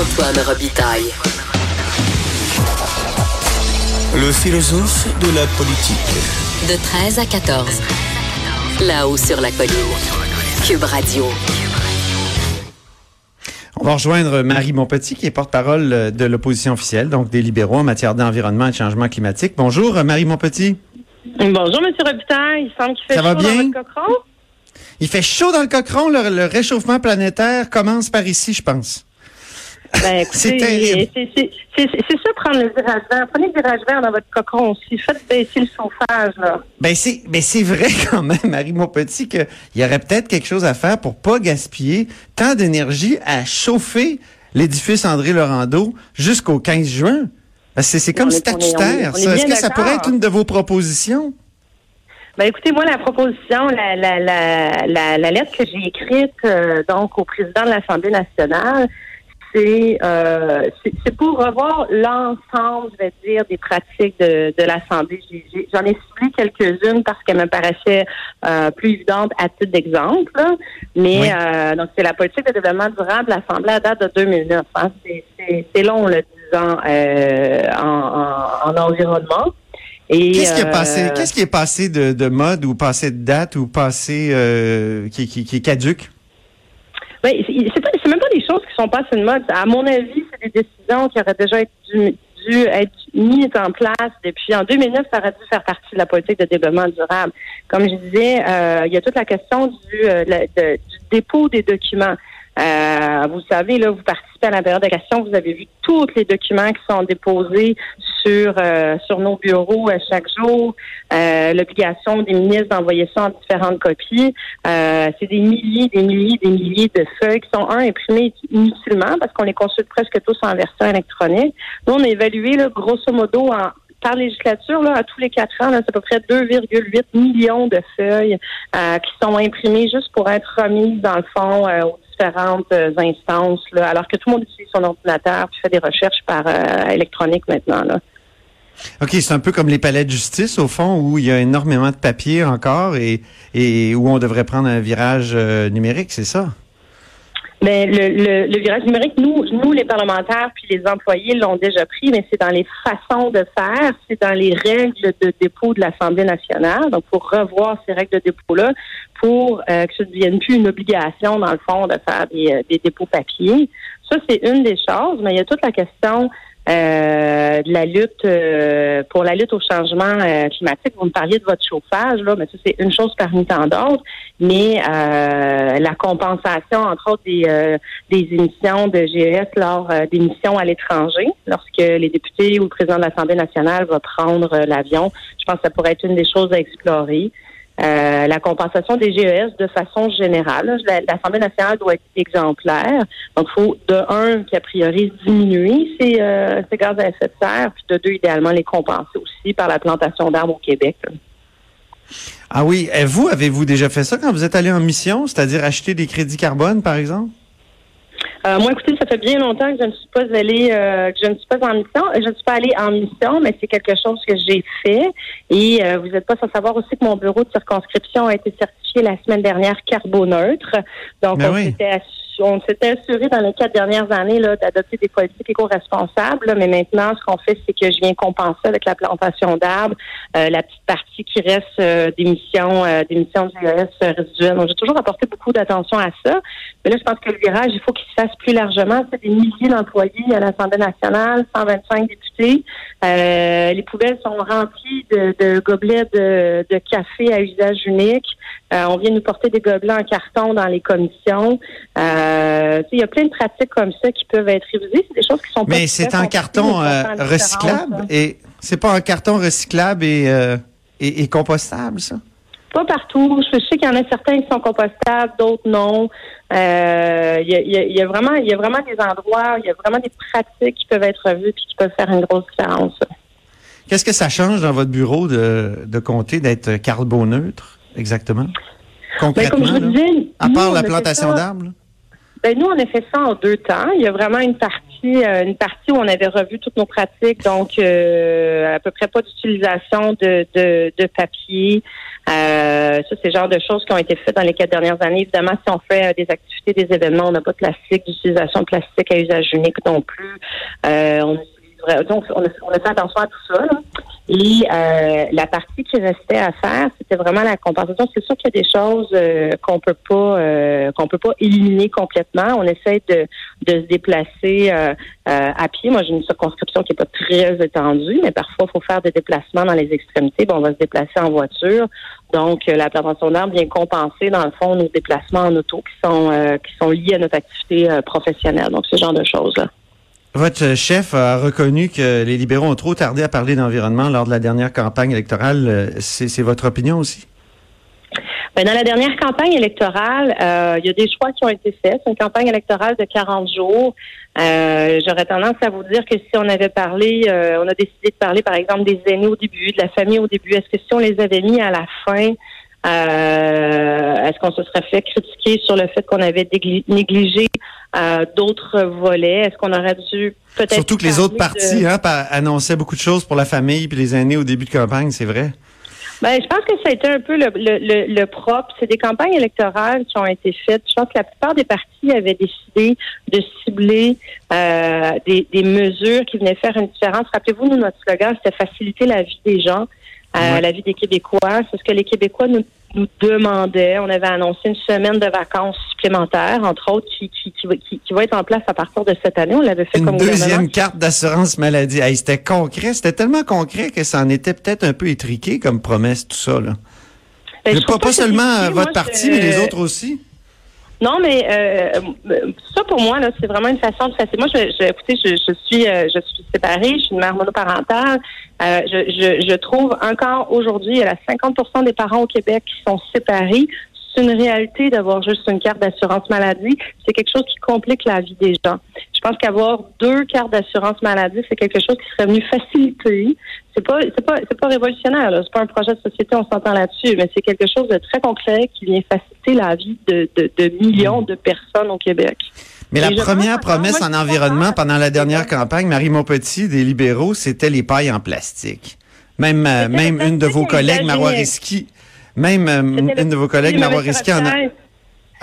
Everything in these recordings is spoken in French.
Antoine Robitaille. Le philosophe de la politique. De 13 à 14. Là-haut sur la colline. Cube Radio. On va rejoindre Marie Montpetit, qui est porte-parole de l'opposition officielle, donc des libéraux en matière d'environnement et de changement climatique. Bonjour, Marie Montpetit. Bonjour, M. Robitaille. Il semble qu'il fait Ça va chaud bien? dans votre cochon. Il fait chaud dans le cochon. Le, le réchauffement planétaire commence par ici, je pense. Ben, C'est terrible. ça, prendre le virage vert. Prenez le virage vert dans votre cocon aussi. Faites baisser le chauffage, là. Ben c'est, ben c'est vrai quand même, Marie Montpetit, qu'il y aurait peut-être quelque chose à faire pour pas gaspiller tant d'énergie à chauffer l'édifice André Laurando jusqu'au 15 juin. Que C'est, comme On statutaire. est. Est-ce que ça pourrait être une de vos propositions? Ben, écoutez, moi, la proposition, la, la, la, la, la lettre que j'ai écrite euh, donc au président de l'Assemblée nationale, c'est euh, c'est c'est pour revoir l'ensemble, je vais dire, des pratiques de, de l'Assemblée. J'ai- j'ai- J'en ai ciblé quelques-unes parce qu'elles me paraissaient euh, plus évidentes à titre d'exemple. Mais Oui. euh, donc c'est la politique de développement durable l'Assemblée à date de 2009. Hein. C'est- long, le 10 ans en, en, en environnement. Qu'est-ce qui est passé? Qu'est-ce qui est passé de, de mode ou passé de date ou passé qui, qui, qui est caduque? Ben, c'est des choses qui sont pas sur une mode. À mon avis, c'est des décisions qui auraient déjà dû, être mises en place depuis en 2009. Ça aurait dû faire partie de la politique de développement durable. Comme je disais, euh, il y a toute la question du, euh, dépôt des documents. Euh, vous savez, là, vous participez à la période de questions, vous avez vu tous les documents qui sont déposés sur euh, sur nos bureaux euh, chaque jour. Euh, L'obligation des ministres d'envoyer ça en différentes copies. Euh, c'est des milliers, des milliers, des milliers de feuilles qui sont un imprimées inutilement parce qu'on les consulte presque tous en version électronique. Nous, on a évalué là, grosso modo en par législature, là, à tous les quatre ans, c'est à peu près 2,8 millions de feuilles euh, qui sont imprimées juste pour être remises, dans le fond, euh, aux différentes euh, instances, alors que tout le monde utilise son ordinateur puis fait des recherches par électronique maintenant. OK, c'est un peu comme les palais de justice, au fond, où il y a énormément de papier encore et, où on devrait prendre un virage numérique, c'est ça? Mais le, le, le virage numérique, nous, nous, les parlementaires puis les employés l'ont déjà pris, mais c'est dans les façons de faire, c'est dans les règles de dépôt de l'Assemblée nationale. Donc, pour revoir ces règles de dépôt-là, pour euh, que ça ne devienne plus une obligation, dans le fond, de faire des, euh, des dépôts papier. Ça, c'est une des choses, mais il y a toute la question de la lutte euh, pour la lutte au changement euh, climatique. Vous me parliez de votre chauffage, là, mais ça, c'est une chose parmi tant d'autres. Mais euh, la compensation, entre autres, des, euh, des émissions de GES lors euh, des missions à l'étranger, lorsque les députés ou le président de l'Assemblée nationale va prendre euh, l'avion, je pense que ça pourrait être une des choses à explorer. Euh, la compensation des GES de façon générale. La- L'Assemblée nationale doit être exemplaire. Donc, il faut, de un, qu'a priori, diminuer ces, euh, ces gaz à effet de serre, puis de deux, idéalement, les compenser aussi par la plantation d'arbres au Québec. Ah oui, et vous, avez-vous déjà fait ça quand vous êtes allé en mission, c'est-à-dire acheter des crédits carbone, par exemple? Euh, moi, écoutez, ça fait bien longtemps que je ne suis pas allée, euh, que je ne suis pas en mission. Je ne suis pas allée en mission, mais c'est quelque chose que j'ai fait. Et euh, vous n'êtes pas sans savoir aussi que mon bureau de circonscription a été certifié la semaine dernière carboneutre. Donc, Ben on oui. s'était assu- on s'était assuré dans les quatre dernières années d'adopter des politiques éco-responsables. Mais maintenant, ce qu'on fait, c'est que je viens compenser avec la plantation d'arbres euh, la petite partie qui reste euh, d'émissions euh, d'émissions de GES résiduelles. Donc, j'ai toujours apporté beaucoup d'attention à ça. Mais là, je pense que le virage, il faut qu'il se fasse plus largement. C'est des milliers d'employés à l'Assemblée nationale, 125 députés. Euh, les poubelles sont remplies de, de gobelets de, de café à usage unique. Euh, on vient nous porter des gobelets en carton dans les commissions. Euh, il y a plein de pratiques comme ça qui peuvent être révisées. C'est des choses qui sont pas Mais c'est en carton euh, recyclable hein. et c'est pas en carton recyclable et, et, et compostable, ça? Pas partout. Je, sais qu'il y en a certains qui sont compostables, d'autres non. Euh, Il y, a, il y a- il y a vraiment, il y a vraiment des endroits, il y a vraiment des pratiques qui peuvent être revues puis qui peuvent faire une grosse différence. Qu'est-ce que ça change dans votre bureau de, de comté d'être carboneutre, exactement? Ben, Concrètement, comme je vous à part la plantation d'arbres? Ben, nous, on a fait ça en deux temps. Il y a vraiment une partie euh, une partie où on avait revu toutes nos pratiques, donc euh, à peu près pas d'utilisation de, de, de papier. Euh, ça, c'est le genre de choses qui ont été faites dans les quatre dernières années. Évidemment, si on fait des activités, des événements, on n'a pas de plastique, d'utilisation de plastique à usage unique non plus. on donc, on a, on a, fait attention à tout ça. Là. Et euh, la partie qui restait à faire, c'était vraiment la compensation. C'est sûr qu'il y a des choses euh, qu'on peut pas euh, qu'on peut pas éliminer complètement. On essaie de, de se déplacer à pied. Moi, j'ai une circonscription qui est pas très étendue, mais parfois il faut faire des déplacements dans les extrémités. Bon, on va se déplacer en voiture. Donc, la prévention d'armes vient compenser, dans le fond, nos déplacements en auto qui sont qui sont liés à notre activité professionnelle. Donc, ce genre de choses-là. Votre chef a reconnu que les libéraux ont trop tardé à parler d'environnement lors de la dernière campagne électorale. Euh, c'est votre opinion aussi? Ben, dans la dernière campagne électorale, euh, il y a des choix qui ont été faits. C'est une campagne électorale de 40 jours. Euh, j'aurais tendance à vous dire que si on avait parlé, on a décidé de parler, par exemple, des aînés au début, de la famille au début, est-ce que si on les avait mis à la fin, est-ce qu'on se serait fait critiquer sur le fait qu'on avait négligé d'autres volets? Est-ce qu'on aurait dû peut-être... Surtout que les autres partis hein, annonçaient beaucoup de choses pour la famille et les aînés au début de campagne, c'est vrai? Ben, je pense que ça a été un peu le, le, le, propre. C'est des campagnes électorales qui ont été faites. Je pense que la plupart des partis avaient décidé de cibler euh, des, des mesures qui venaient faire une différence. Rappelez-vous, nous, notre slogan, c'était faciliter la vie des gens, euh, la vie des Québécois. C'est ce que les Québécois nous nous demandait, on avait annoncé une semaine de vacances supplémentaires, entre autres, qui, qui, qui, va être en place à partir de cette année. On l'avait fait une comme deuxième carte d'assurance maladie. c'était concret, c'était tellement concret que ça en était peut-être un peu étriqué comme promesse, tout ça. Là. Ben, pas, pas seulement votre parti, mais les autres aussi. Non, mais euh, ça pour moi là, c'est vraiment une façon de faire. Moi, je, je écoutez, je, je suis, euh, je suis séparée, je suis une mère monoparentale. Euh, je, je, je, trouve encore aujourd'hui, il y a 50% des parents au Québec qui sont séparés c'est une réalité d'avoir juste une carte d'assurance maladie. C'est quelque chose qui complique la vie des gens. Je pense qu'avoir deux cartes d'assurance maladie, c'est quelque chose qui serait venu faciliter. C'est pas, c'est pas, c'est pas révolutionnaire. C'est pas un projet de société, on s'entend là-dessus, mais c'est quelque chose de très concret qui vient faciliter la vie de, de, de millions de personnes au Québec. Mais la première promesse en environnement pendant la dernière campagne, Marie Montpetit des libéraux, c'était les pailles en plastique. Même, euh, même une de vos collègues, Marois Risky, même euh, une de vos collègues, Marois Risky, en a...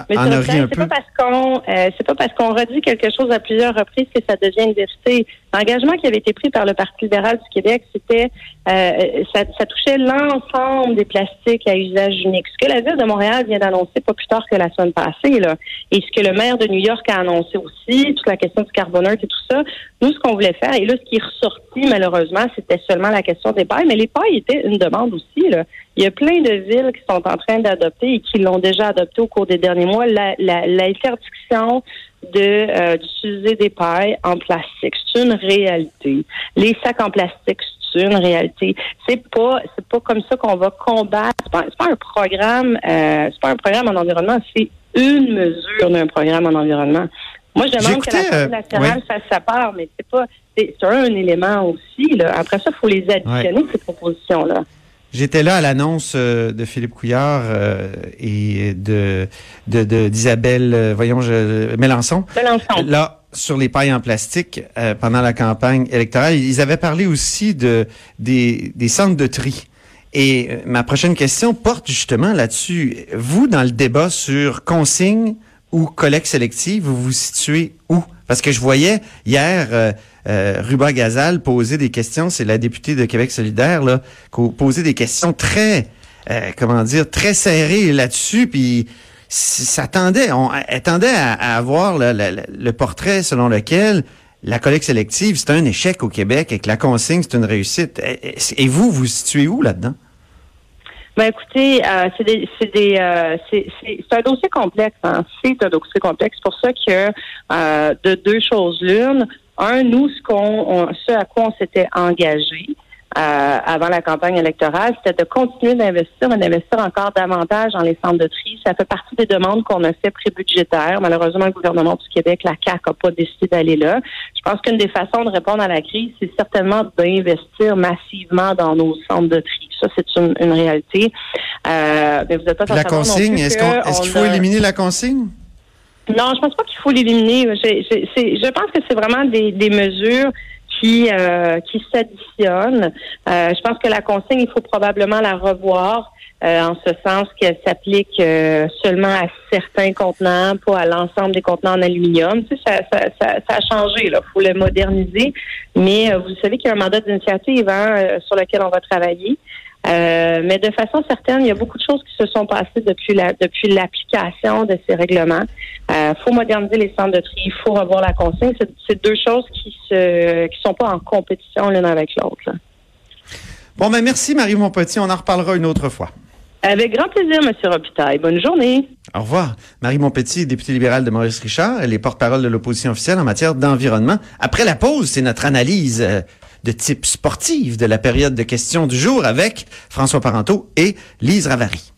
Mais c'est pas parce qu'on euh, c'est pas parce qu'on redit quelque chose à plusieurs reprises que ça devient une vérité. L'engagement qui avait été pris par le Parti libéral du Québec, c'était euh, ça, ça, touchait l'ensemble des plastiques à usage unique. Ce que la ville de Montréal vient d'annoncer pas plus tard que la semaine passée, là, et ce que le maire de New York a annoncé aussi, toute la question du carboneur et tout ça. Nous, ce qu'on voulait faire, et là, ce qui est ressorti malheureusement, c'était seulement la question des pailles, mais les pailles étaient une demande aussi. Là. Il y a plein de villes qui sont en train d'adopter et qui l'ont déjà adopté au cours des derniers mois l'interdiction de euh, d'utiliser des pailles en plastique. C'est une réalité. Les sacs en plastique, c'est une réalité. C'est pas c'est pas comme ça qu'on va combattre. C'est pas, pas un programme. Euh, c'est pas un programme en environnement. C'est une mesure d'un programme en environnement. Moi, je demande que la euh, nationale fasse sa part, mais c'est pas c'est un élément aussi. Là. Après ça, il faut les additionner ces propositions là. J'étais là à l'annonce euh, de Philippe Couillard euh, et de d'Isabelle, de, euh, voyons, je, Mélenchon. Mélenchon. Là, sur les pailles en plastique pendant la campagne électorale, ils avaient parlé aussi de des, des centres de tri. Et ma prochaine question porte justement là-dessus. Vous, dans le débat sur consigne ou collecte sélective, vous vous situez où? Parce que je voyais hier euh, euh, Ruba Gazal poser des questions, c'est la députée de Québec solidaire, là, poser des questions très, euh, comment dire, très serrées là-dessus, puis ça tendait, on attendait à, avoir le, portrait selon lequel la collecte sélective, c'est un échec au Québec et que la consigne, c'est une réussite. Et vous, vous vous situez où là-dedans? Ben écoutez, euh, c'est des, c'est des, euh, c'est, un dossier complexe. Hein. C'est un dossier complexe. C'est pour ça que euh, de deux choses l'une. Un, nous, ce qu'on, ce à quoi on s'était engagé, euh, avant la campagne électorale, c'était de continuer d'investir, mais d'investir encore davantage dans les centres de tri. Ça fait partie des demandes qu'on a fait prébudgétaires. Malheureusement, le gouvernement du Québec, la CAQ, n'a pas décidé d'aller là. Je pense qu'une des façons de répondre à la crise, c'est certainement d'investir massivement dans nos centres de tri. Ça, c'est une, réalité. Euh, mais vous êtes pas la consigne, est-ce, qu'il faut éliminer la consigne? Non, je pense pas qu'il faut l'éliminer. Je, pense que c'est vraiment des, mesures qui euh, qui s'additionnent. Euh, je pense que la consigne, il faut probablement la revoir. Euh, en ce sens qu'elle s'applique seulement à certains contenants, pas à l'ensemble des contenants en aluminium. Tu sais, ça, ça, ça, a changé, il faut le moderniser. Mais vous savez qu'il y a un mandat d'initiative hein, sur lequel on va travailler. Euh, mais de façon certaine, il y a beaucoup de choses qui se sont passées depuis la depuis l'application de ces règlements. Il euh, faut moderniser les centres de tri, il faut revoir la consigne. C'est deux choses qui se qui sont pas en compétition l'une avec l'autre. Bon, ben merci Marie Montpetit. On en reparlera une autre fois. Avec grand plaisir, M. Robitaille. Bonne journée. Au revoir. Marie Montpetit, députée libérale de Maurice Richard. Elle est porte-parole de l'opposition officielle en matière d'environnement. Après la pause, c'est notre analyse euh, de type sportif de la période de questions du jour avec François Parenteau et Lise Ravary.